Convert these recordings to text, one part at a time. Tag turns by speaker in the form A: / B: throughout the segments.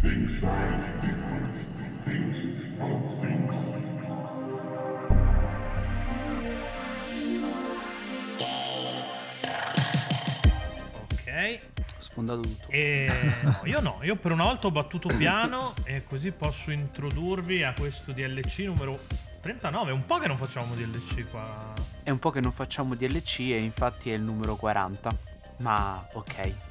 A: Things are different. Things are things.
B: Ok.
C: Ho sfondato tutto.
B: E no, io no, io per una volta ho battuto piano e così posso introdurvi a questo DLC numero 39. È un po' che non facciamo DLC qua.
C: È un po' che non facciamo DLC e infatti è il numero 40. Ma ok.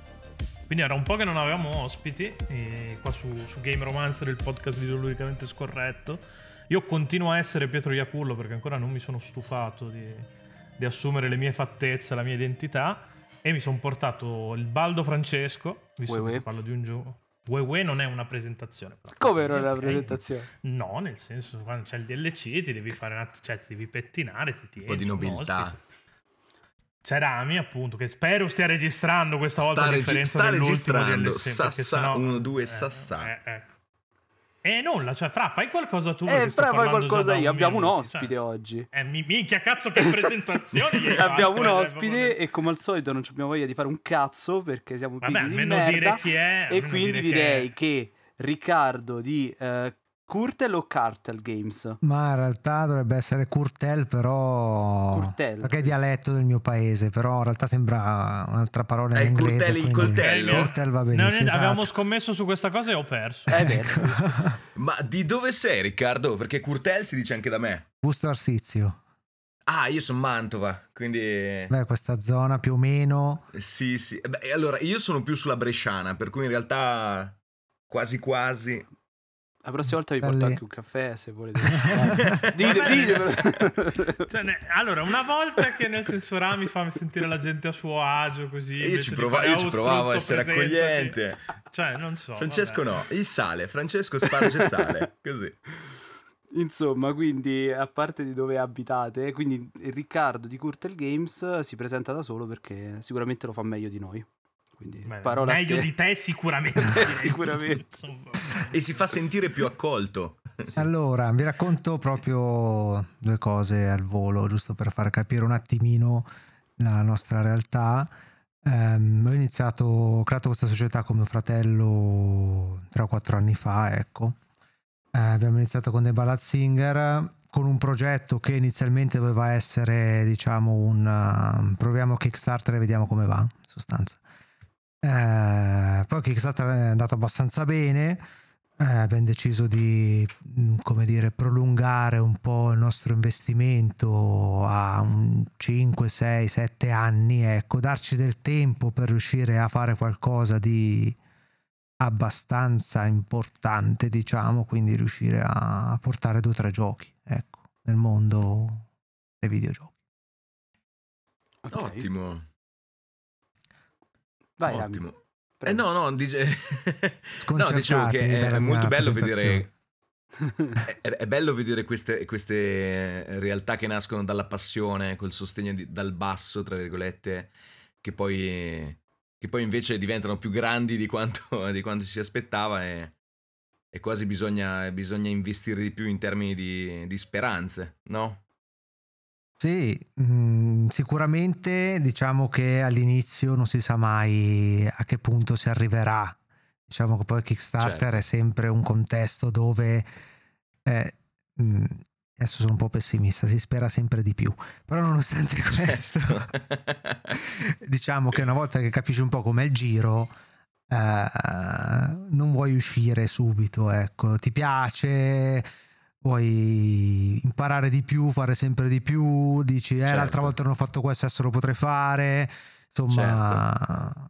B: Quindi era un po' che non avevamo ospiti e qua su, su Game Romancer, il podcast videoludicamente scorretto. Io continuo a essere Pietro Iacullo perché ancora non mi sono stufato di, di assumere le mie fattezze, la mia identità. E mi sono portato il baldo Francesco, visto
C: Uè,
B: che si parla di un gioco. Uè non è una presentazione.
C: Come non è una presentazione?
B: No, nel senso, quando c'è il DLC ti devi fare un att- cioè ti devi pettinare, ti tieni.
D: Un po' di
B: un
D: nobiltà.
B: C'è Rami, appunto, che spero stia registrando questa volta
D: Sta
B: a
D: regi-
B: differenza
D: sta
B: dell'ultimo
D: registrando.
B: DLC,
D: Sa-
B: perché
D: sa,
B: sennò-
D: uno, due,
B: eh,
D: sa, sa.
B: eh, ecco. E nulla, cioè, fra, fai qualcosa tu.
C: Eh, però fai qualcosa io. Abbiamo un
B: minuto,
C: ospite
B: cioè.
C: oggi.
B: Eh, mi- minchia, cazzo, che presentazione!
C: Abbiamo
B: fatto,
C: un
B: eh,
C: ospite
B: proprio-
C: e come al solito non abbiamo voglia di fare un cazzo perché siamo
B: Vabbè,
C: di
B: almeno
C: merda.
B: dire chi è.
C: E quindi
B: dire
C: direi
B: che...
C: che Riccardo di eh, Curtel o Cartel Games?
E: Ma in realtà dovrebbe essere Curtel, però.
C: Curtel.
E: Perché è dialetto del mio paese, però in realtà sembra un'altra parola
D: È
E: in
D: il
E: inglese.
D: Curtel, il coltello?
E: Curtel va
B: No,
E: benissimo.
B: noi avevamo
E: esatto.
B: scommesso su questa cosa e ho perso.
C: È vero.
D: Ma di dove sei, Riccardo? Perché Curtel si dice anche da me.
E: Busto Arsizio.
D: Ah, io sono Mantova, quindi...
E: Beh, questa zona più o meno.
D: Sì, sì. Eh Beh, allora, io sono più sulla Bresciana, per cui in realtà quasi quasi...
C: La prossima volta vi porto anche un caffè se volete. dite, dite.
B: Cioè, ne- allora, una volta che nel senso Rami fa sentire la gente a suo agio così.
D: Io ci, prova- io ci
B: "Oh,
D: provavo a essere
B: presentati".
D: accogliente.
B: Cioè, non so.
D: Francesco
B: vabbè.
D: no, il sale. Francesco sparge sale, così.
C: Insomma, quindi a parte di dove abitate, quindi Riccardo di Curtel Games si presenta da solo perché sicuramente lo fa meglio di noi. Quindi
B: Beh,
C: parola
B: meglio
C: te.
B: di te sicuramente.
C: Sicuramente.
D: E si fa sentire più accolto.
E: Allora, vi racconto proprio due cose al volo, giusto per far capire un attimino la nostra realtà. Ehm, ho iniziato, ho creato questa società con mio fratello 3 o 4 anni fa, ecco. Eh, abbiamo iniziato con dei ballad singer con un progetto che inizialmente doveva essere, diciamo, un uh, proviamo Kickstarter e vediamo come va, in sostanza. Eh, poi Kickstarter è andato abbastanza bene. Eh, abbiamo deciso di, come dire, prolungare un po' il nostro investimento a un 5, 6, 7 anni, ecco, darci del tempo per riuscire a fare qualcosa di abbastanza importante, diciamo, quindi riuscire a portare due o tre giochi, ecco, nel mondo dei videogiochi.
C: Ok.
D: Ottimo,
C: Vai,
D: ottimo. Eh no, no, dice... no, dicevo che è molto bello vedere... È, è bello vedere queste, queste realtà che nascono dalla passione, col sostegno di- dal basso, tra virgolette, che poi, che poi invece diventano più grandi di quanto, di quanto si aspettava e, e quasi bisogna, bisogna investire di più in termini di, di speranze, no?
E: Sì, mh, sicuramente diciamo che all'inizio non si sa mai a che punto si arriverà. Diciamo che poi Kickstarter
D: Certo.
E: è sempre un contesto dove, eh, mh, adesso sono un po' pessimista, si spera sempre di più. Però nonostante questo, diciamo che una volta che capisci un po' com'è il giro, eh, non vuoi uscire subito, ecco, ti piace, vuoi imparare di più, fare sempre di più, dici eh
D: Certo.
E: l'altra volta non ho fatto questo, adesso lo potrei fare, insomma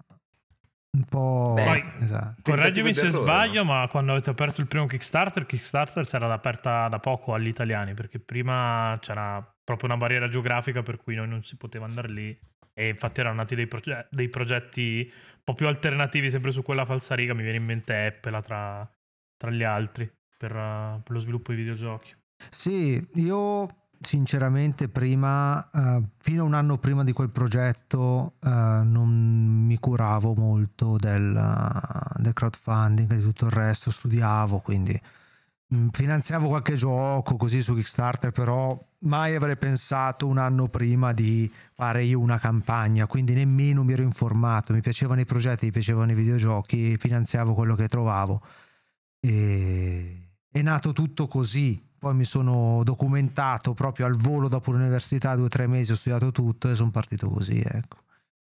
E: un po'...
D: Beh,
B: Poi,
E: esatto.
B: Correggimi se sbaglio, ma quando avete aperto il primo Kickstarter, Kickstarter si era aperta da poco agli italiani, perché prima c'era proprio una barriera geografica per cui noi non si poteva andare lì. E infatti erano nati dei, proge- dei progetti un po' più alternativi, sempre su quella falsariga. Mi viene in mente Apple tra, tra gli altri per, uh, per lo sviluppo di videogiochi.
E: Sì, io sinceramente prima, eh, fino a un anno prima di quel progetto, eh, non mi curavo molto del, del crowdfunding e di tutto il resto, studiavo, quindi mh, finanziavo qualche gioco così su Kickstarter, però mai avrei pensato un anno prima di fare io una campagna, quindi nemmeno mi ero informato, mi piacevano i progetti, mi piacevano i videogiochi, finanziavo quello che trovavo. E è nato tutto così. Poi mi sono documentato proprio al volo dopo l'università, due o tre mesi ho studiato tutto e sono partito così, ecco.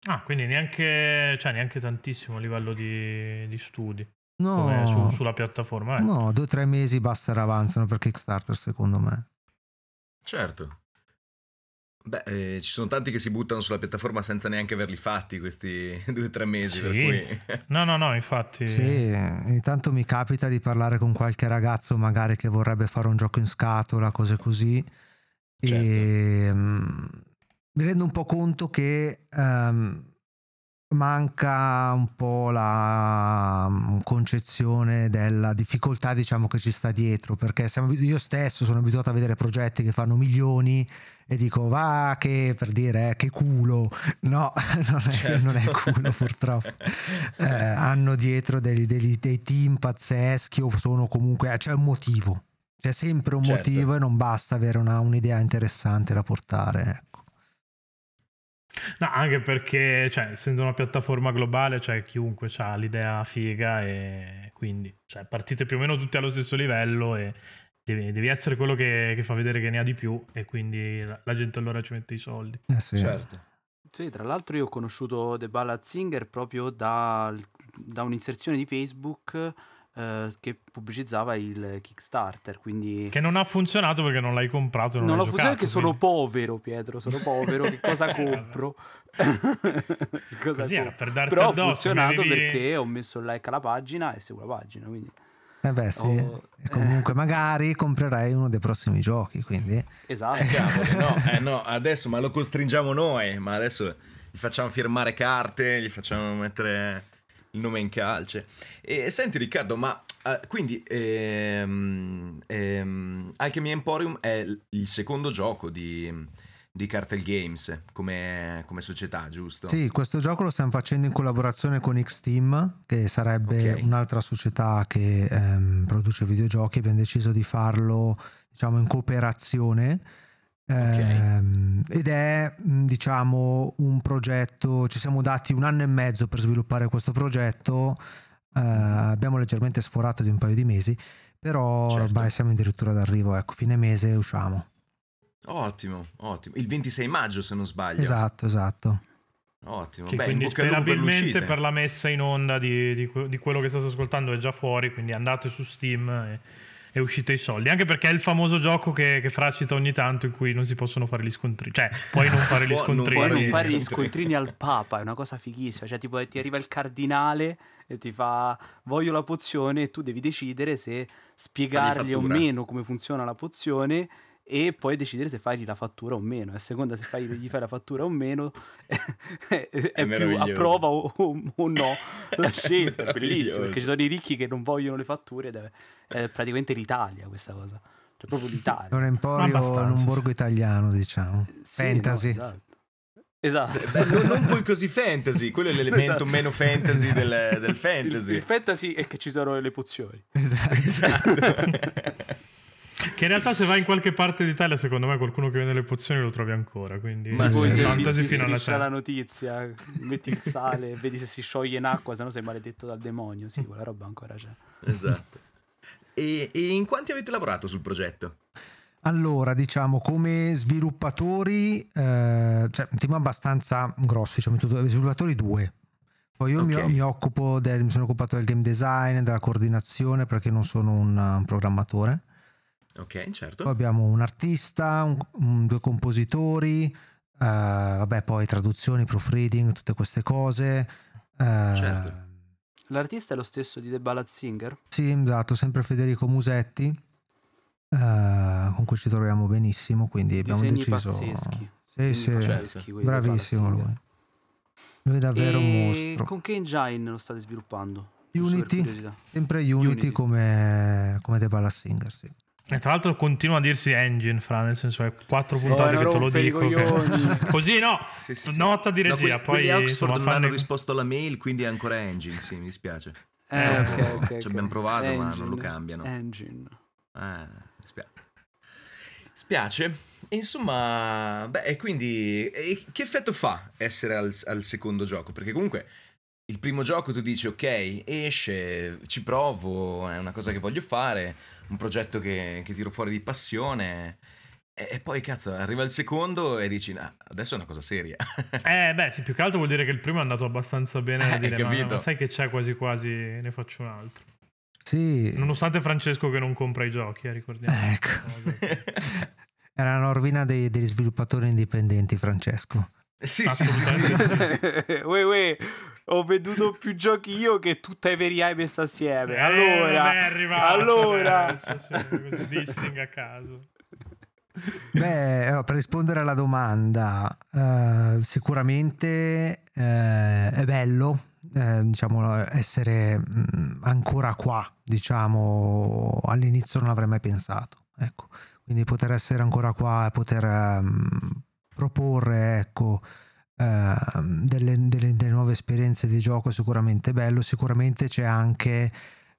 B: Ah, quindi neanche, cioè, neanche tantissimo a livello di, di studi
E: No,
B: come su- sulla piattaforma. eh.
E: no, due o tre mesi basta e avanzano per Kickstarter secondo me.
D: Certo. Beh, eh, ci sono tanti che si buttano sulla piattaforma senza neanche averli fatti questi due o tre mesi, per
B: Sì.
D: cui...
B: No, no, no, infatti.
E: Sì, ogni tanto mi capita di parlare con qualche ragazzo magari che vorrebbe fare un gioco in scatola, cose così. E mm, mi rendo un po' conto che ehm, manca un po' la mm, concezione della difficoltà, diciamo, che ci sta dietro. Perché siamo, io stesso sono abituato a vedere progetti che fanno milioni e dico va che per dire eh, che culo no non è,
D: Certo.
E: non è culo purtroppo Eh, hanno dietro dei, dei- dei team pazzeschi o sono comunque c'è un motivo c'è sempre un
D: Certo.
E: motivo e non basta avere una- un'idea interessante da portare ecco.
B: No, anche perché, cioè, essendo una piattaforma globale, cioè, chiunque ha l'idea figa e quindi, cioè, partite più o meno tutti allo stesso livello e devi, devi essere quello che, che fa vedere che ne ha di più e quindi la, la gente allora ci mette i soldi.
E: Eh sì.
D: Certo.
C: Sì, tra l'altro io ho conosciuto The Ballad Singer proprio dal- da un'inserzione di Facebook eh, che pubblicizzava il Kickstarter, quindi...
B: Che non ha funzionato perché non l'hai comprato non,
C: non
B: l'hai
C: lo funziona
B: giocato.
C: che sono
B: quindi-
C: povero, Pietro, sono povero, che cosa compro? Cosa
B: Così era
C: compro?
B: per darti
C: Però ha
B: addosso,
C: funzionato
B: mi avevi-
C: perché ho messo il like alla pagina e seguo la pagina, quindi...
E: Eh beh, sì.
C: Oh.
E: E comunque magari comprerei uno dei prossimi giochi quindi
C: Esatto.
D: Eh, cavolo, no, eh, no, adesso, ma lo costringiamo noi, ma adesso gli facciamo firmare carte, gli facciamo mettere il nome in calce. E senti Riccardo, ma eh, quindi ehm, ehm, Alchemy Emporium è il secondo gioco di, di Cartel Games come, come società, giusto?
E: Sì, questo gioco lo stiamo facendo in collaborazione con X-Team, che sarebbe
D: Ok.
E: un'altra società che ehm, produce videogiochi. Abbiamo deciso di farlo, diciamo, in cooperazione. Ehm, ed è, mh, diciamo, un progetto. Ci siamo dati un anno e mezzo per sviluppare questo progetto. eh, abbiamo leggermente sforato di un paio di mesi, però
D: Certo.
E: ormai siamo addirittura d'arrivo. Ecco, fine mese usciamo.
D: Ottimo, ottimo. Il 26 maggio se non sbaglio.
E: Esatto, esatto.
D: Ottimo.
B: Sì,
D: Beh, in
B: quindi
D: per
B: sperabilmente
D: l'uscita.
B: per, la messa in onda di, di di quello che state ascoltando è già fuori, quindi andate su Steam e, e uscite i soldi. Anche perché è il famoso gioco che, che fracita ogni tanto in cui non si possono fare gli scontrini. Cioè, puoi non fare gli scontrini.
C: Puoi non fare gli scontrini al Papa, è una cosa fighissima. Cioè, tipo, ti arriva il cardinale e ti fa voglio la pozione e tu devi decidere se spiegargli o meno come funziona la pozione e poi decidere se fargli la fattura o meno. A seconda se fai, gli fai la fattura o meno è, è più
D: meraviglioso.
C: approva o, o- o no la scelta. È bellissimo
D: Meraviglioso.
C: perché ci sono i ricchi che non vogliono le fatture ed è, è praticamente l'Italia questa cosa. Cioè, proprio
E: È
C: l'Italia.
E: un emporio in un borgo italiano, diciamo.
C: Sì,
E: Fantasy.
C: no, esatto. Esatto.
D: Beh, non, non poi così fantasy, quello è l'elemento
C: Esatto.
D: meno fantasy del, del
C: Il,
D: fantasy.
C: il fantasy è che ci sono le pozioni.
E: Esatto.
B: Che in realtà se vai in qualche parte d'Italia, secondo me qualcuno che vende le pozioni lo trovi ancora. Quindi
D: Ma
C: Poi
D: sì.
C: se
B: fantasy
C: ti
B: fino alla
C: alla
B: cena.
C: notizia, metti il sale vedi se si scioglie in acqua, se no sei maledetto dal demonio. Sì, quella roba ancora c'è.
D: esatto. E, e in quanti avete lavorato sul progetto?
E: Allora, diciamo, come sviluppatori, eh, cioè un team abbastanza grosso, diciamo, tutto- sviluppatori due. Poi io mi,
D: Ok.
E: mi occupo del, mi sono occupato del game design, della coordinazione perché non sono un, un programmatore.
D: Ok,
E: Poi
D: certo.
E: abbiamo un artista, un- un- due compositori, eh, vabbè, poi traduzioni, proofreading, tutte queste cose. eh,
D: Certo.
C: L'artista è lo stesso di The Ballad Singer?
E: Sì, esatto, sempre Federico Musetti, eh, con cui ci troviamo benissimo, quindi abbiamo
C: Disegni
E: deciso...
C: pazzeschi.
E: Sì, sì,
C: pazzeschi, quelli di The Ballad
E: bravissimo lui. Lui è davvero un
C: E
E: mostro.
C: con che engine lo state sviluppando?
E: Unity, sempre Unity,
C: Unity.
E: come, come The Ballad Singer, sì.
B: E tra l'altro continua a dirsi engine, fra, nel senso è quattro
C: Sì.
B: puntate che te lo dico. che-. Così no,
D: Sì, sì, sì.
B: nota di
D: No,
B: regia.
D: quelli,
B: poi
D: quelli Oxford
B: insomma,
D: non hanno
B: fanno-
D: risposto alla mail, quindi è ancora Engine, sì, mi dispiace.
C: Eh,
B: Eh,
C: ok, ok,
D: ci
C: ok.
D: abbiamo provato, ma non lo
C: Engine,
D: cambiano.
C: Engine.
D: Eh, spiace. Spiace. Insomma, beh, e quindi e che effetto fa essere al, al secondo gioco? Perché comunque il primo gioco tu dici ok, esce, ci provo, è una cosa che voglio fare, un progetto che, che tiro fuori di passione. E, e poi cazzo, arriva il secondo e dici "Ah, adesso è una cosa seria.
B: Eh, beh, sì, più che altro vuol dire che il primo è andato abbastanza bene.
D: Eh,
B: dire, ma-
D: capito.
B: ma sai che c'è quasi quasi, ne faccio un altro.
E: Sì,
B: Nonostante Francesco che non compra i giochi, eh, ricordiamo.
E: Ecco. era una rovina dei- degli sviluppatori indipendenti, Francesco.
D: Sì, sì, sì, sì.
B: Assolutamente.
C: Uè, uè, ho venduto più giochi io che tutta Every messa assieme.
B: Eh,
C: allora,
B: è arrivato
C: allora.
B: adesso, sì, dissing a caso.
E: Beh, per rispondere alla domanda, eh, sicuramente eh, è bello eh, diciamo, essere mh, ancora qua, diciamo, all'inizio non avrei mai pensato, ecco. Quindi poter essere ancora qua e poter ehm, proporre, ecco, ehm, delle, delle- delle nuove esperienze di gioco è sicuramente bello, sicuramente c'è anche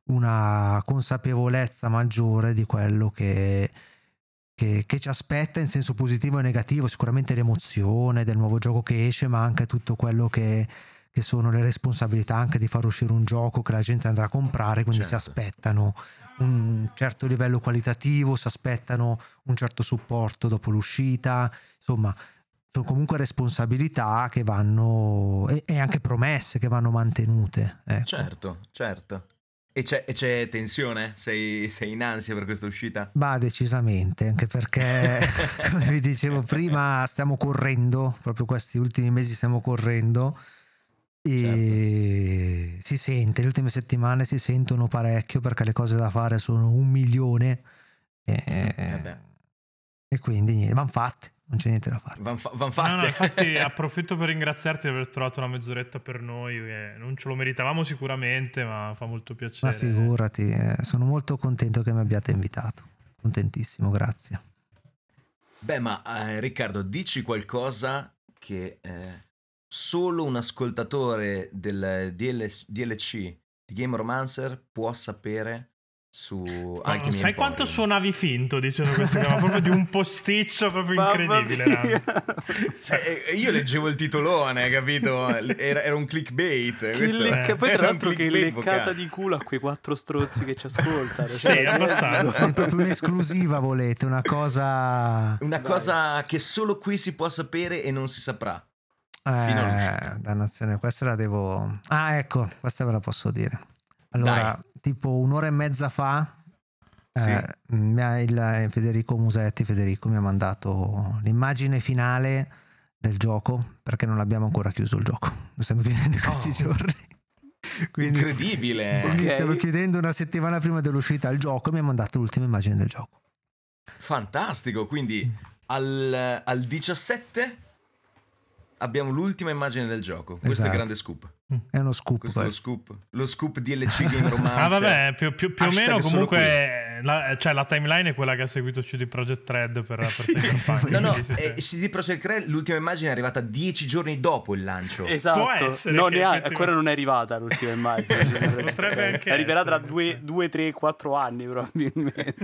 E: una consapevolezza maggiore di quello che che, che ci aspetta in senso positivo e negativo, sicuramente l'emozione del nuovo gioco che esce, ma anche tutto quello che, che sono le responsabilità anche di far uscire un gioco che la gente andrà a comprare, quindi si
D: Certo.
E: aspettano un certo livello qualitativo, si aspettano un certo supporto dopo l'uscita, insomma sono comunque responsabilità che vanno e, e anche promesse che vanno mantenute. ecco.
D: Certo, certo. E c'è, e c'è tensione? Sei, sei in ansia per questa uscita?
E: Bah, decisamente, anche perché, come vi dicevo prima, stiamo correndo, proprio questi ultimi mesi stiamo correndo e si sente, le ultime settimane si sentono parecchio perché le cose da fare sono un milione e,
D: Eh
E: e quindi niente, vanno fatte, non c'è niente da fare.
D: Van, fa- van
B: No,
D: fatte.
B: no, infatti approfitto per ringraziarti di aver trovato una mezz'oretta per noi, che non ce lo meritavamo sicuramente, ma fa molto
E: Ma
B: piacere.
E: figurati, eh, sono molto contento che mi abbiate invitato, contentissimo, grazie.
D: Beh, ma eh, Riccardo, dici qualcosa che eh, solo un ascoltatore del DL- DLC di Game Romancer può sapere su
B: No,
D: Alchemy
B: sai quanto suonavi finto dicendo queste cose? Ma proprio di un posticcio proprio
C: Mamma
B: incredibile. Cioè,
D: io leggevo il titolone, capito? Era, era un clickbait. Questo
C: lecca-
B: eh,
C: Poi
D: era
C: tra
D: un
C: l'altro che
D: clickbait
C: leccata di culo a quei quattro strozzi che ci ascoltano.
B: Sì,
C: Cioè,
B: abbastanza.
E: È proprio un'esclusiva volete, una cosa...
D: Una
C: Vai.
D: cosa che solo qui si può sapere e non si saprà.
E: Eh, dannazione, questa la devo... Ah, ecco, questa ve la posso dire. Allora, tipo un'ora e mezza fa,
D: Sì.
E: eh, mi ha il Federico Musetti, Federico mi ha mandato l'immagine finale del gioco, perché non abbiamo ancora chiuso il gioco. Lo stiamo chiudendo questi
D: Oh.
E: giorni. Quindi,
D: Incredibile.
E: quindi
C: Ok.
E: stiamo chiudendo una settimana prima dell'uscita il gioco e mi ha mandato l'ultima immagine del gioco.
D: Fantastico. Quindi al, al 17 abbiamo l'ultima immagine del gioco. Questo è
E: Esatto.
D: il grande scoop.
E: È uno scoop.
D: Questo è lo scoop. Lo scoop DLC Game Romancer.
B: Ah, vabbè, più, più- più o meno comunque la, cioè, la timeline è quella che ha seguito CD Projekt Red per, per
D: Sì. No, no, eh, CD Projekt Red, l'ultima immagine è arrivata dieci giorni dopo il lancio.
B: Può
C: Esatto,
B: essere
C: no,
B: che
C: neanche- ancora non è arrivata l'ultima immagine.
B: Potrebbe anche
C: Arriverà tra
B: essere.
C: due, due, tre, quattro anni probabilmente.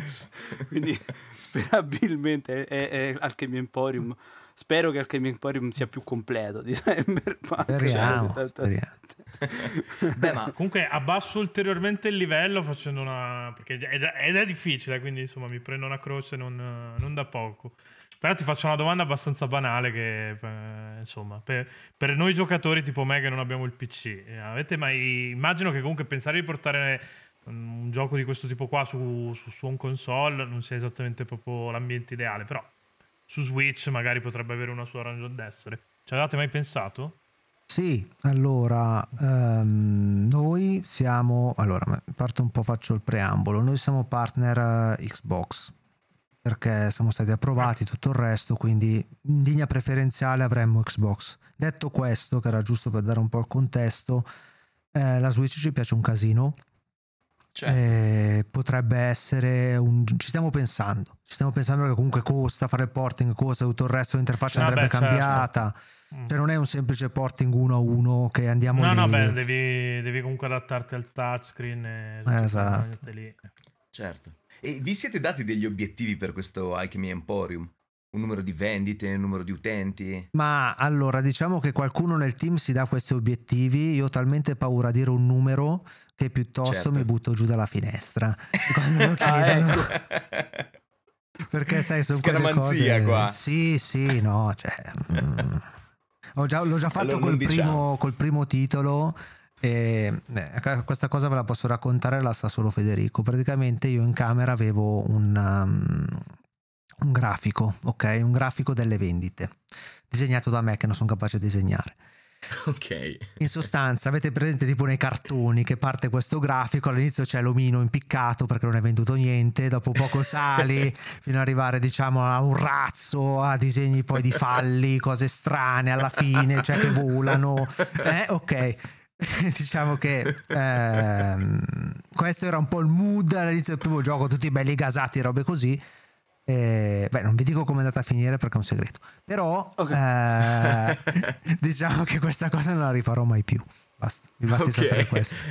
C: Quindi sperabilmente è, è Alchemy Emporium. Spero che Alchemy Emporium sia più completo di Cyberpunk.
E: Speriamo,
C: Cioè,
E: speriamo.
D: Beh, ma
B: Comunque abbasso ulteriormente il livello facendo una... perché è già- ed è difficile, quindi insomma mi prendo una croce non, non da poco. Però ti faccio una domanda abbastanza banale che, eh, insomma, per, per noi giocatori tipo me che non abbiamo il PC, eh, avete mai... Immagino che comunque pensare di portare un gioco di questo tipo qua su, su, su un console non sia esattamente proprio l'ambiente ideale, però su Switch magari potrebbe avere una sua ragione d'essere. Ci avevate mai pensato?
E: Sì, allora ehm, noi siamo, allora parto un po', faccio il preambolo, noi siamo partner eh, Xbox perché siamo stati approvati tutto il resto, quindi in linea preferenziale avremmo Xbox. Detto questo, che era giusto per dare un po' il contesto, eh, la Switch ci piace un casino,
D: certo.
E: eh, potrebbe essere un... ci stiamo pensando, ci stiamo pensando che comunque costa fare il porting, costa tutto il resto, l'interfaccia
B: Ah,
E: andrebbe
B: beh, certo.
E: cambiata.
B: Mm.
E: Cioè non è un semplice porting uno a uno che andiamo
B: No,
E: lì.
B: no, beh, devi, devi comunque adattarti al touchscreen e quelle
E: Esatto.
B: lì.
D: certo. E vi siete dati degli obiettivi per questo Alchemy Emporium? un numero di vendite, un numero di utenti?
E: Ma allora diciamo che qualcuno nel team si dà questi obiettivi. Io ho talmente paura a dire un numero che piuttosto
D: Certo.
E: mi butto giù dalla finestra. Quando lo
C: Ah,
E: chiedono.
C: ecco.
E: Perché sai, sono
D: Scaramanzia
E: cose...
D: qua.
E: Sì, sì, no, cioè... mm. Ho già- l'ho già fatto
D: Allora
E: col,
D: diciamo.
E: primo, col primo titolo e eh, questa cosa ve la posso raccontare, la sa solo Federico. Praticamente io in camera avevo un, um, un grafico, ok? Un grafico delle vendite, disegnato da me che non sono capace di disegnare.
D: ok.
E: In sostanza, avete presente tipo nei cartoni che parte questo grafico, all'inizio c'è l'omino impiccato perché non hai venduto niente, dopo poco sali fino ad arrivare diciamo a un razzo, a disegni poi di falli, cose strane alla fine, cioè che volano. Eh, ok. diciamo che ehm, questo era un po' il mood all'inizio del primo gioco, tutti belli gasati robe così. Eh, beh, non vi dico come è andata a finire perché è un segreto. Però
C: Ok.
E: eh, diciamo che questa cosa non la rifarò mai più. Basta, mi basti
D: Ok.
E: sapere questo.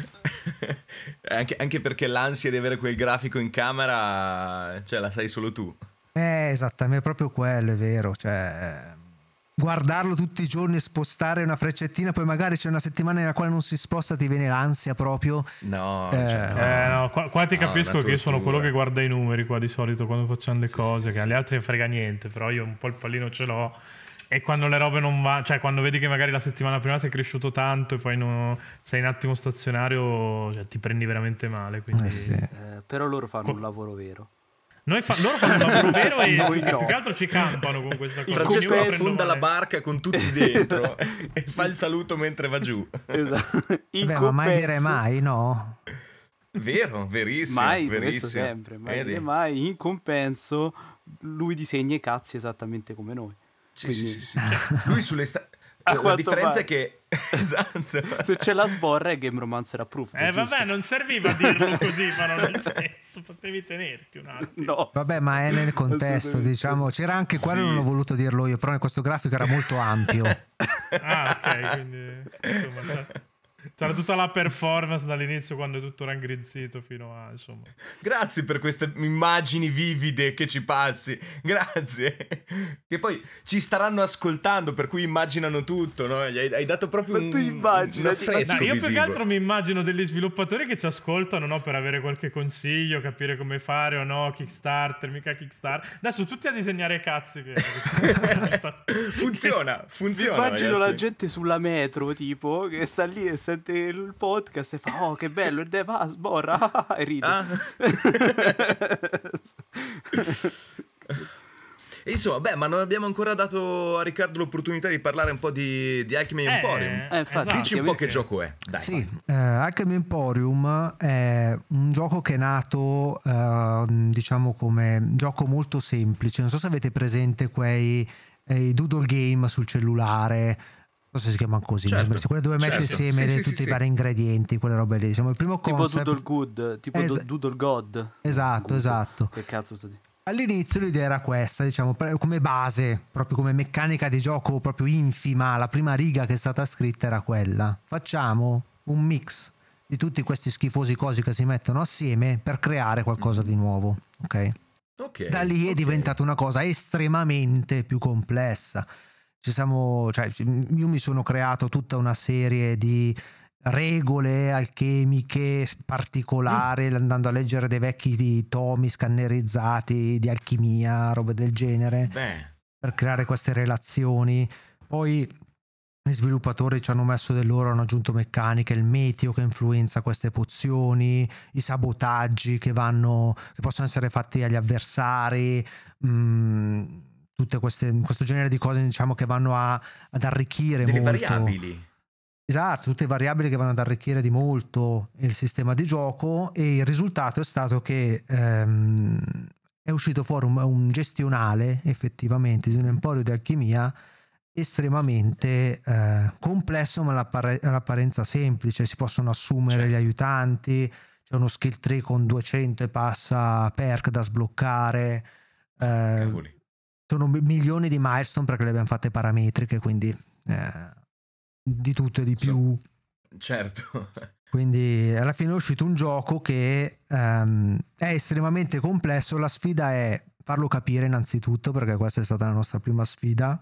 D: anche, anche perché l'ansia di avere quel grafico in camera, cioè la sai solo tu.
E: Eh, esattamente, è proprio quello, è vero. Cioè, guardarlo tutti i giorni, spostare una freccettina, poi magari c'è una settimana nella quale non si sposta, ti viene l'ansia proprio.
D: No,
E: Eh,
D: cioè,
B: Eh, no, qua, qua ti
D: No,
B: capisco che io sono quello che guarda i numeri qua di solito quando facciamo le
D: Sì,
B: cose,
D: sì,
B: che
D: sì.
B: agli altri ne frega niente, però io un po' il pallino ce l'ho. E quando le robe non vanno, cioè quando vedi che magari la settimana prima sei cresciuto tanto e poi no- sei un attimo stazionario, cioè, ti prendi veramente male. Quindi...
E: Eh sì.
C: Eh, però loro fanno
B: Co-
C: un lavoro vero.
B: Noi fa- loro fanno un vero e più, che-
C: no.
B: più che altro ci campano con questa cosa.
D: Francesco affonda la barca con tutti dentro e fa il saluto mentre va giù.
C: Esatto. In
E: Beh, ma mai dire mai, no?
D: Vero, verissimo.
C: Mai,
D: verissimo.
C: sempre, mai, mai. In compenso, lui disegna i cazzi esattamente come noi.
D: Sì,
C: Quindi-
D: sì, sì, sì. Lui sulle sta-
C: A
D: La differenza
C: pare.
D: è che... esatto.
C: Se c'è la sborra è Game Romancer approved.
B: Eh
C: giusto?
B: vabbè, non serviva dirlo così, però nel senso, potevi tenerti un attimo.
C: No.
E: Vabbè, ma è nel contesto, diciamo. C'era anche quello,
D: Sì.
E: non ho voluto dirlo io, però in questo grafico era molto ampio.
B: Ah, ok, quindi insomma, c'è- c'era tutta la performance dall'inizio quando è tutto raggrinzito fino a insomma.
D: Grazie per queste immagini vivide che ci passi. Grazie. Che poi ci staranno ascoltando, per cui immaginano tutto, no? Gli hai, hai dato proprio
C: Ma
D: un,
C: tu immagina,
D: un affresco
B: No, io più che
D: visivo.
B: altro mi immagino degli sviluppatori che ci ascoltano no, per avere qualche consiglio, capire come fare o no, Kickstarter, mica Kickstarter. Adesso tutti a disegnare cazzi. Che,
D: funziona,
C: Mi
D: funziona.
C: immagino la
D: ragazzi.
C: gente sulla metro, tipo, che sta lì e sente il podcast e fa, oh, che bello, il dev, ah, sborra, e ride.
D: Ah. E Insomma, beh, ma non abbiamo ancora dato a Riccardo l'opportunità di parlare un po' di, di Alchemy
B: Eh,
D: Emporium.
C: Eh, infatti,
D: Dici un po' che gioco è. Dai.
E: Sì, eh, Alchemy Emporium è un gioco che è nato, eh, diciamo, come gioco molto semplice. Non so se avete presente quei eh, i doodle game sul cellulare. Non so se si chiamano così,
D: Certo,
E: sembra, quelle dove
D: certo.
E: insieme
D: Sì, sì,
E: tutti
D: sì,
E: i
D: sì.
E: vari ingredienti, quelle robe lì. Diciamo, il primo
C: tipo
E: concept.
C: Doodle Good, tipo
E: Es-
C: Do- Doodle God.
E: Esatto,
C: Good.
E: esatto.
C: Che cazzo sto dicendo?
E: All'inizio l'idea era questa, diciamo, come base, proprio come meccanica di gioco proprio infima, la prima riga che è stata scritta era quella. Facciamo un mix di tutti questi schifosi cosi che si mettono assieme per creare qualcosa di nuovo, ok?
D: Ok,
E: Da lì è
D: ok.
E: diventata una cosa estremamente più complessa. Ci siamo, cioè, io mi sono creato tutta una serie di regole alchemiche particolari, andando a leggere dei vecchi tomi scannerizzati di alchimia, robe del genere,
D: Beh,
E: per creare queste relazioni. Poi gli sviluppatori ci hanno messo del loro, hanno aggiunto meccaniche, il meteo che influenza queste pozioni, i sabotaggi che vanno, che possono essere fatti agli avversari, mm, tutte queste, questo genere di cose diciamo che vanno a- ad arricchire
D: delle
E: molto.
D: variabili.
E: Esatto, tutte variabili che vanno ad arricchire di molto il sistema di gioco e il risultato è stato che ehm, è uscito fuori un, un gestionale effettivamente di un emporio di alchimia estremamente eh, complesso ma all'appare- all'apparenza semplice, si possono assumere
D: Certo.
E: gli aiutanti, c'è uno skill tree con 200 e passa perk da sbloccare, eh. Sono mi- milioni di milestone perché le abbiamo fatte parametriche, quindi eh, di tutto e di più.
D: Certo.
E: Quindi alla fine è uscito un gioco che ehm, è estremamente complesso. La sfida è farlo capire innanzitutto perché questa è stata la nostra prima sfida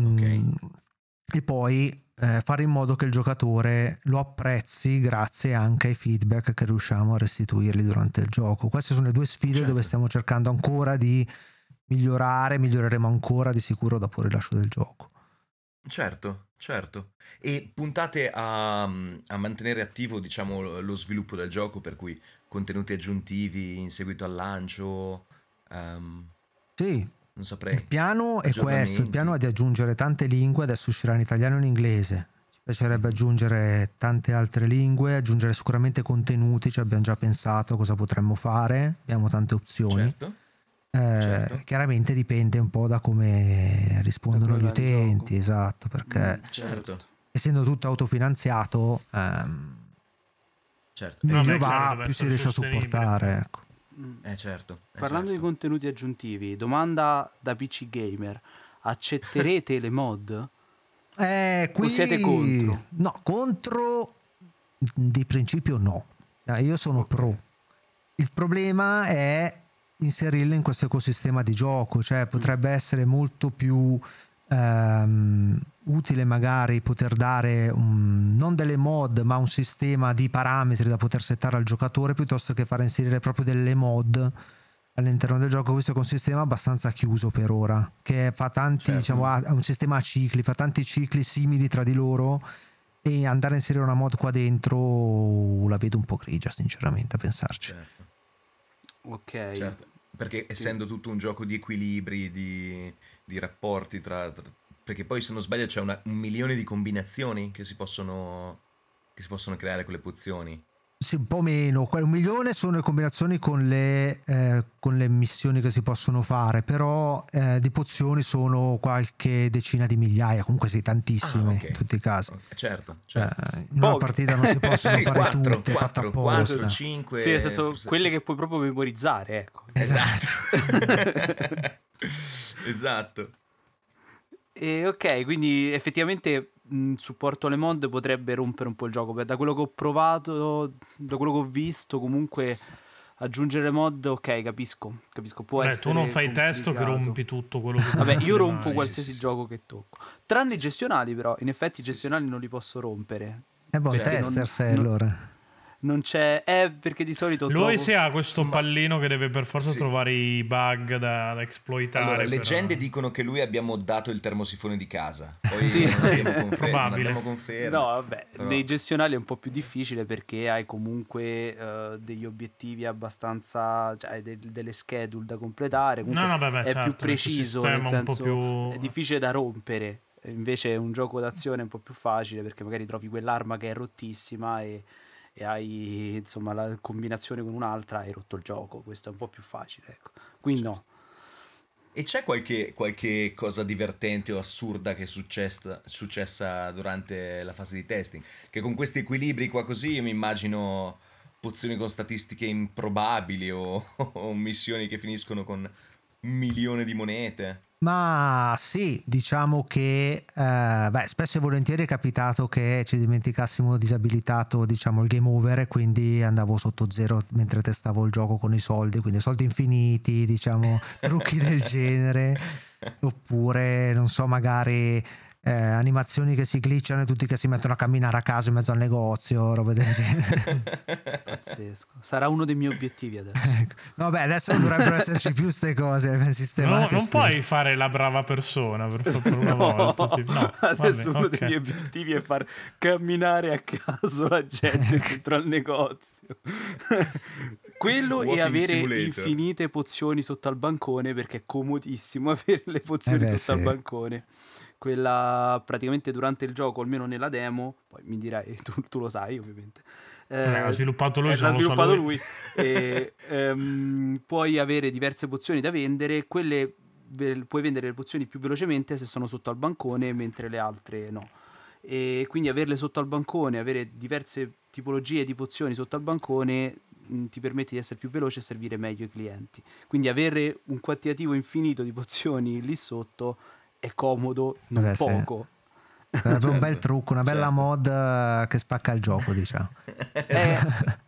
E: Mm, e poi eh, fare in modo che il giocatore lo apprezzi grazie anche ai feedback che riusciamo a restituirgli durante il gioco. Queste sono le due sfide
D: Certo.
E: dove stiamo cercando ancora di migliorare, miglioreremo ancora di sicuro dopo il rilascio del gioco.
D: Certo, certo. E puntate a, a mantenere attivo, diciamo, lo sviluppo del gioco, per cui contenuti aggiuntivi in seguito al lancio, ehm,
E: Sì,
D: non saprei.
E: il piano è questo, il piano è di aggiungere tante lingue, adesso uscirà in italiano e in inglese. Ci piacerebbe aggiungere tante altre lingue, aggiungere sicuramente contenuti, ci abbiamo già pensato a cosa potremmo fare, abbiamo tante opzioni.
D: Certo.
E: Eh,
D: certo.
E: Chiaramente dipende un po' da come rispondono gli utenti,
C: gioco.
E: esatto, perché
C: Mm,
D: certo.
E: essendo tutto autofinanziato, ehm,
D: Certo.
E: meglio va,
B: chiaro,
E: più si riesce a supportare. Ecco.
C: Mm.
D: Eh certo. eh,
C: Parlando di
D: certo.
C: contenuti aggiuntivi, domanda da PC Gamer. Accetterete le mod?
E: Eh, qui...
C: siete contro?
E: No, contro di principio no. Eh, Io sono
C: Ok.
E: pro. Il problema è inserirle in questo ecosistema di gioco, cioè potrebbe essere molto più ehm, utile magari poter dare un- non delle mod ma un sistema di parametri da poter settare al giocatore piuttosto che far inserire proprio delle mod all'interno del gioco. Questo è un sistema abbastanza chiuso per ora che fa tanti
D: Certo.
E: diciamo ha un sistema a cicli fa tanti cicli simili tra di loro e andare a inserire una mod qua dentro la vedo un po' grigia sinceramente a pensarci.
D: Certo,
C: Ok.
D: certo. Perché essendo tutto un gioco di equilibri, di, di rapporti tra, tra- Perché poi se non sbaglio c'è una- un milione di combinazioni che si possono, che si possono creare con le pozioni.
E: Sì, un po' meno. Un milione sono le combinazioni con le, eh, con le missioni che si possono fare, però eh, di pozioni sono qualche decina di migliaia, comunque sì, tantissime
D: Ah, ok.
E: in tutti i casi.
D: Ok, Certo, certo.
E: in una partita non si possono
D: Sì,
E: fare
D: 4,
E: tutte, è fatta
D: 4,
E: apposta.
D: 4, 5.
C: Sì, nel senso, quelle che puoi proprio memorizzare, ecco.
D: Esatto. esatto.
C: E ok, quindi effettivamente mh, supporto alle mod potrebbe rompere un po' il gioco. Beh, Da quello che ho provato, da quello che ho visto, comunque aggiungere mod, ok, capisco. Capisco, può
B: Beh,
C: essere
B: tu non fai testo che rompi tutto quello che
C: Vabbè, io rompo
B: fare.
C: qualsiasi
D: sì, sì.
C: gioco che tocco. Tranne i gestionali, però. In effetti, i
D: Sì,
C: gestionali non li posso rompere.
E: È buon
C: Perché
E: tester
C: non-
E: sei
C: non-
E: allora.
C: Non c'è. Eh, perché di solito.
B: Lui
C: trovo-
B: si ha questo pallino che deve per forza
D: Sì.
B: trovare i bug da, da exploitare.
D: Allora,
B: però-
D: leggende dicono che lui abbia moddato il termosifone di casa. Poi
C: Sì.
D: confer-
B: Probabile.
C: No, vabbè,
D: Però-
C: nei gestionali è un po' più difficile perché hai comunque eh, degli obiettivi abbastanza, cioè hai del- delle schedule da completare, comunque
B: No, no, beh, beh,
C: è
B: certo,
C: più preciso, nel
B: è
C: senso
B: più-
C: è difficile da rompere. Invece un gioco d'azione è un po' più facile perché magari trovi quell'arma che è rottissima e, e hai insomma la combinazione con un'altra hai rotto il gioco. Questo è un po' più facile, ecco. Qui no.
D: E c'è qualche, qualche cosa divertente o assurda che è successa, successa durante la fase di testing? Che con questi equilibri qua così io mi immagino pozioni con statistiche improbabili o, o missioni che finiscono con un milione di monete.
E: Ma sì, diciamo che eh, beh, spesso e volentieri è capitato che ci dimenticassimo disabilitato diciamo, il game over e quindi andavo sotto zero mentre testavo il gioco con i soldi, quindi soldi infiniti, diciamo, trucchi del genere, oppure non so, magari eh, animazioni che si glitchano e tutti che si mettono a camminare a caso in mezzo al negozio, robe del genere.
C: Pazzesco. Sarà uno dei miei obiettivi adesso.
E: Ecco. No, beh, adesso dovrebbero esserci più queste cose
B: No, non puoi fare la brava persona per, per una
C: No,
B: volta. tipo, no,
C: adesso
B: vabbè,
C: uno
B: ok.
C: dei miei obiettivi è far camminare a caso la gente dentro al negozio. Quello e
D: Walking
C: avere
D: simulator.
C: infinite pozioni sotto al bancone perché è comodissimo avere le pozioni
E: Eh beh,
C: sotto al
E: sì.
C: bancone. Quella praticamente durante il gioco, almeno nella demo, poi mi dirai, tu, tu lo sai ovviamente.
B: Eh, l'ha sviluppato lui,
C: eh, l'ha sviluppato
B: lui.
C: lui. e, ehm, puoi avere diverse pozioni da vendere, quelle puoi vendere le pozioni più velocemente se sono sotto al bancone, mentre le altre no. E quindi averle sotto al bancone, avere diverse tipologie di pozioni sotto al bancone mh, ti permette di essere più veloce e servire meglio i clienti. Quindi avere un quantitativo infinito di pozioni lì sotto è comodo, non
E: Beh, sì.
C: poco.
E: Sarebbe un bel trucco, una bella
D: Certo.
E: mod eh, che spacca il gioco, diciamo.
C: Eh,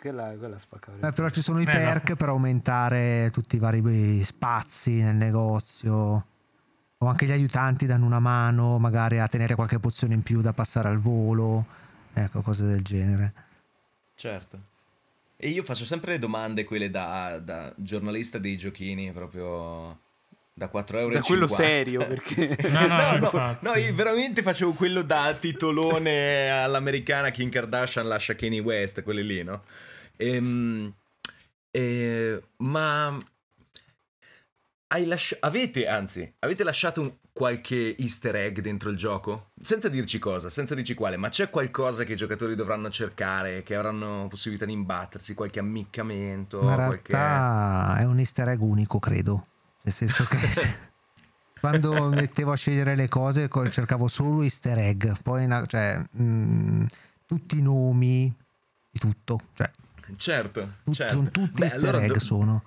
C: Quella, quella spacca
E: Beh, però ci sono i
B: Eh,
E: perk
B: no.
E: per aumentare tutti i vari spazi nel negozio. O anche gli aiutanti danno una mano, magari a tenere qualche pozione in più da passare al volo. Ecco, cose del genere.
D: Certo. E io faccio sempre le domande, quelle da, da giornalista dei giochini, proprio da 4 euro.
C: Da
D: e
C: quello
D: 50.
C: serio, perché...
B: No, no,
D: no, no, io veramente facevo quello da titolone all'americana Kim Kardashian lascia Kanye West, quelli lì, no? Ehm, eh, ma hai lasci- avete, anzi, avete lasciato un- qualche easter egg dentro il gioco? Senza dirci cosa, senza dirci quale, ma c'è qualcosa che i giocatori dovranno cercare, che avranno possibilità di imbattersi, qualche ammiccamento,
E: Ma in
D: qualche...
E: realtà è un easter egg unico, credo. Nel senso che quando mettevo a scegliere le cose co- cercavo solo easter egg. Poi, una- cioè, mm, tutti i nomi di tutto. Cioè,
D: Certo,
E: tut-
D: certo.
E: sono tutti
D: Beh,
E: easter
D: allora
E: egg
D: do-
E: sono.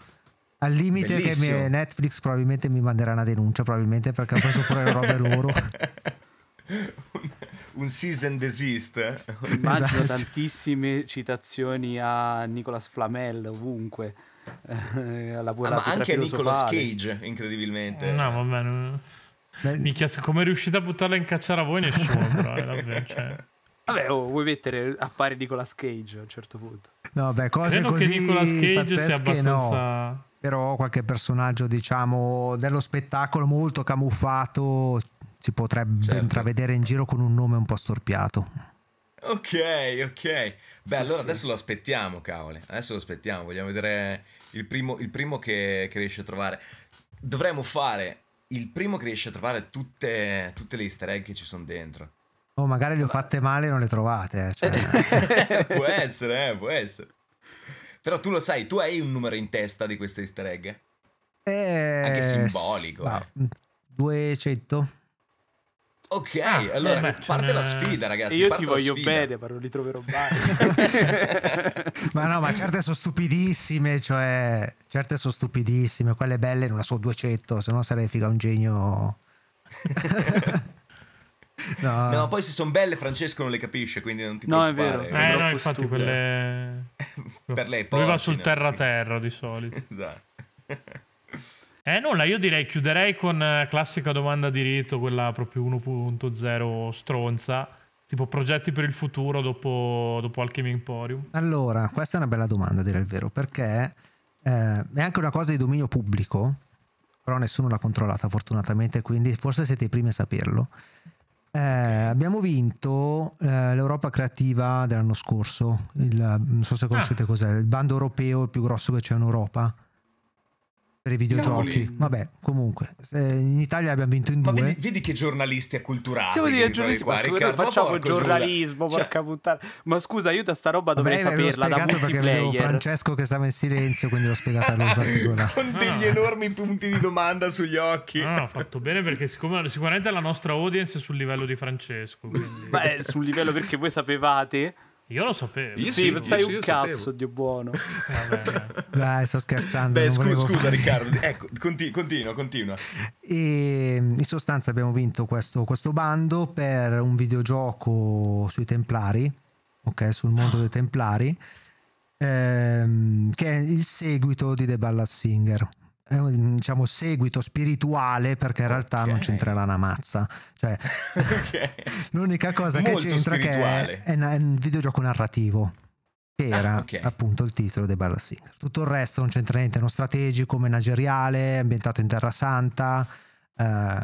E: Al limite che
D: Bellissimo.
E: mi- Netflix probabilmente mi manderà una denuncia, probabilmente perché ho preso pure le robe loro.
D: un, un season desist.
C: Immagino
E: Esatto.
C: tantissime citazioni a Nicolas Flamel ovunque. Eh, alla
D: Ah, ma anche a Nicolas. Cage, incredibilmente.
B: No, vabbè. non- Minchia, come riuscite a buttarla in cacciare a voi nessuno, però, eh, davvero, cioè.
C: Vabbè, oh, vuoi mettere appare Nicolas Cage a un certo punto.
E: no, beh, cose
B: Credo
E: così
B: che Nicolas Cage sia
E: pazzesche no.
B: abbastanza...
E: però qualche personaggio diciamo dello spettacolo molto camuffato si potrebbe
D: Certo.
E: intravedere in giro con un nome un po' storpiato
D: Ok, ok. Beh, allora adesso lo aspettiamo, cavoli. Adesso lo aspettiamo. Vogliamo vedere il primo, il primo che, che riesce a trovare. Dovremmo fare il primo che riesce a trovare tutte, tutte le easter egg che ci sono dentro.
E: o magari le ho fatte male e non le trovate eh, cioè.
D: può essere, eh, può essere. Però tu lo sai, tu hai un numero in testa di queste easter egg?
E: Eh,
D: Anche simbolico,
E: ma,
D: eh.
E: 200
D: Ok,
B: Ah,
D: allora
B: beh,
D: parte la sfida, ragazzi.
C: io ti voglio bene, ma non li troverò mai.
E: ma no ma certe sono stupidissime cioè certe sono stupidissime quelle belle non la so 200 se no sarei figa un genio no,
D: No, poi se sono belle Francesco non le capisce, quindi non ti
C: No, è
D: preoccupare.
C: vero.
B: Eh, no, infatti
C: stupide.
B: quelle...
D: Per lei
B: Lui va sul terra-terra di solito.
D: Esatto.
B: Eh, nulla, io direi chiuderei con eh, classica domanda di rito, quella proprio 1.0 stronza, tipo progetti per il futuro dopo, dopo Alchemy Emporium.
E: Allora, questa è una bella domanda, a dire il vero, perché eh, è anche una cosa di dominio pubblico, però nessuno l'ha controllata fortunatamente, quindi forse siete i primi a saperlo. Eh, abbiamo vinto eh, l'Europa Creativa dell'anno scorso, il, non so se conoscete cos'è, il bando europeo più grosso che c'è in Europa per i videogiochi.
D: Cavoli.
E: Vabbè, comunque, eh, in Italia abbiamo vinto in
D: Ma
E: due.
D: vedi, vedi che giornalisti acculturati. Mi trovi
C: giornalismo,
D: qua,
C: ma
D: Riccardo, ma
C: facciamo
D: porco
C: giornalismo,
D: Giuda.
C: porca puttana. Ma scusa, io da sta roba dovrei
E: Vabbè,
C: saperla da
E: spiegato perché
C: multiplayer.
E: Francesco che stava in silenzio, quindi l'ho spiegata a lui in particolare.
D: Cioè, con degli
B: Ah.
D: enormi punti di domanda sugli occhi.
B: No, no, ha fatto bene perché siccome- sicuramente la nostra audience è sul livello di Francesco. Quindi...
C: Ma è sul livello perché voi sapevate.
B: Io lo sapevo.
D: Io
C: sì,
D: sì,
C: sai
D: io
C: un
D: io
C: cazzo,
D: sapevo.
C: Dio buono.
B: Vabbè, dai.
E: Dai, sto scherzando.
D: Beh, scu- scusa
E: fare-
D: Riccardo, ecco, conti- continua, continua.
E: E in sostanza abbiamo vinto questo, questo bando per un videogioco sui Templari, ok, sul mondo dei Templari, ehm, che è il seguito di The Ballad Singer. È un diciamo, seguito spirituale perché in realtà non
D: Ok.
E: c'entrerà una mazza. Cioè,
D: Ok.
E: l'unica cosa che
D: Molto
E: c'entra è che è, è una- è un videogioco narrativo. Che
D: Ah,
E: era
D: ok.
E: appunto il titolo dei Ballad Singer. Tutto il resto non c'entra niente, è uno strategico, manageriale, ambientato in Terra Santa, eh,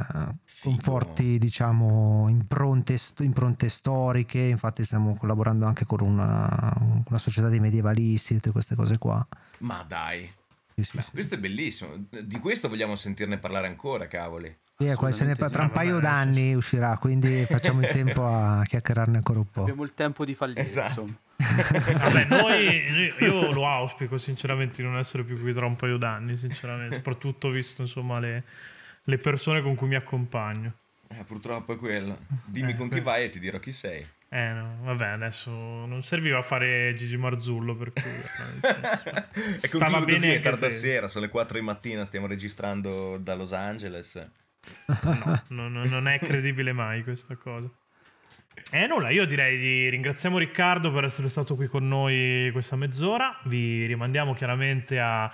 E: con forti diciamo impronte, impronte storiche. Infatti, stiamo collaborando anche con una, una società di medievalisti, tutte queste cose qua.
D: Ma dai,
E: Sì, sì,
D: Beh,
E: sì.
D: questo è bellissimo. Di questo vogliamo sentirne parlare ancora, cavoli.
E: Eh, se ne- tra un paio d'anni uscirà, quindi facciamo in tempo a chiacchierarne ancora un po'.
C: Abbiamo il tempo di fallire,
D: Esatto.
B: Vabbè, noi, io lo auspico sinceramente di non essere più qui tra un paio d'anni, sinceramente, soprattutto visto insomma le, le persone con cui mi accompagno.
D: Eh, purtroppo è quello. Dimmi
B: Eh,
D: con chi
B: que-
D: vai e ti dirò chi sei.
B: Eh no, vabbè, adesso non serviva a fare Gigi Marzullo per cui... nel senso, stava
D: concludo così,
B: bene
D: è tarda sera, sono le 4 di mattina, stiamo registrando da Los Angeles.
B: No, no, no, non è credibile mai questa cosa. E nulla, io direi di ringraziamo Riccardo per essere stato qui con noi questa mezz'ora. Vi rimandiamo chiaramente a-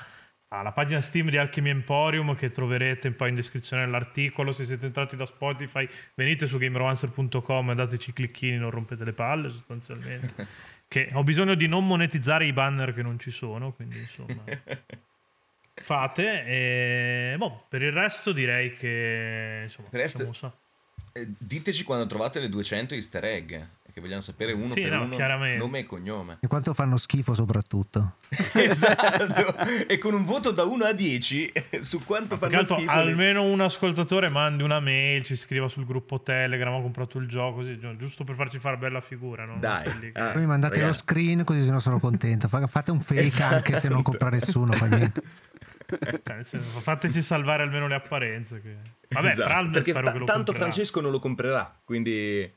B: alla pagina Steam di Alchemy Emporium che troverete poi in descrizione dell'articolo. Se siete entrati da Spotify, venite su gameromancer.com e dateci clicchini, non rompete le palle sostanzialmente. che ho bisogno di non monetizzare i banner che non ci sono, quindi insomma fate e boh, per il resto direi che insomma
D: Per resto-
B: sa-
D: Eh, Diteci quando trovate le 200 easter egg, che vogliamo sapere uno
B: Sì,
D: per
B: no,
D: uno, nome e cognome.
E: E quanto fanno schifo soprattutto.
D: esatto, e con un voto da 1 a 10 su quanto
B: che
D: fanno schifo. le-
B: almeno un ascoltatore mandi una mail, ci scriva sul gruppo Telegram, ho comprato il gioco, così, gi- giusto per farci fare bella figura. No?
D: Dai,
B: che-
D: ah.
E: Mi mandate lo
D: ragazzi.
E: screen così se no sono contento. Fa- Fate un fake
D: Esatto.
E: anche se non compra nessuno, fa niente.
B: cioè, senso, fateci salvare almeno le apparenze. Che... Vabbè,
D: Esatto, perché
B: lo
D: tanto
B: comprerà.
D: Francesco non lo comprerà, quindi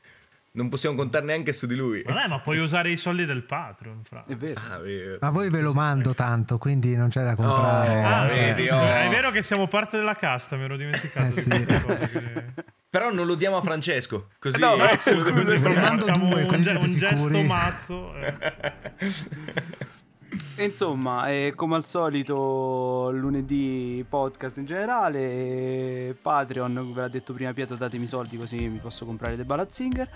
D: non possiamo contare neanche su di lui.
B: Vabbè, ma puoi usare i soldi del Patreon, Fra.
C: È vero.
D: Ah, vero.
E: Ma voi ve lo mando tanto, quindi non c'è da comprare.
D: Oh,
B: Ah,
E: cioè-
D: vedi, oh.
B: È vero che siamo parte della casta, mi ero dimenticato
E: Eh, sì.
B: che-
D: Però non lo diamo a Francesco, così
C: No,
D: se lo devo
B: Così
D: dire.
B: proprio
E: mando
B: facciamo
E: due,
B: un,
E: così
C: E insomma, eh, come al solito, lunedì podcast in generale, Patreon, ve l'ha detto prima Pietro, datemi i soldi così mi posso comprare dei Balazzinger.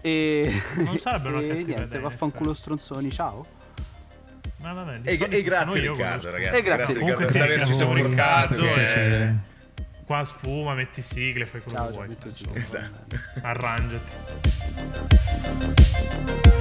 C: E,
B: Non sarebbe una
C: e
B: cattiva
C: niente,
B: idea,
C: vaffanculo
B: effetti.
C: stronzoni, ciao.
B: Ma vabbè,
D: E, e grazie Riccardo, ragazzi.
C: E grazie.
D: Riccardo
B: Comunque
D: per
B: sì,
D: averci.
B: Riccardo,
E: un
B: eh.
E: piacere.
B: Qua sfuma, metti sigle, fai quello
C: Ciao,
B: che
C: ciao,
B: vuoi.
D: Esatto.
B: Arrangiati.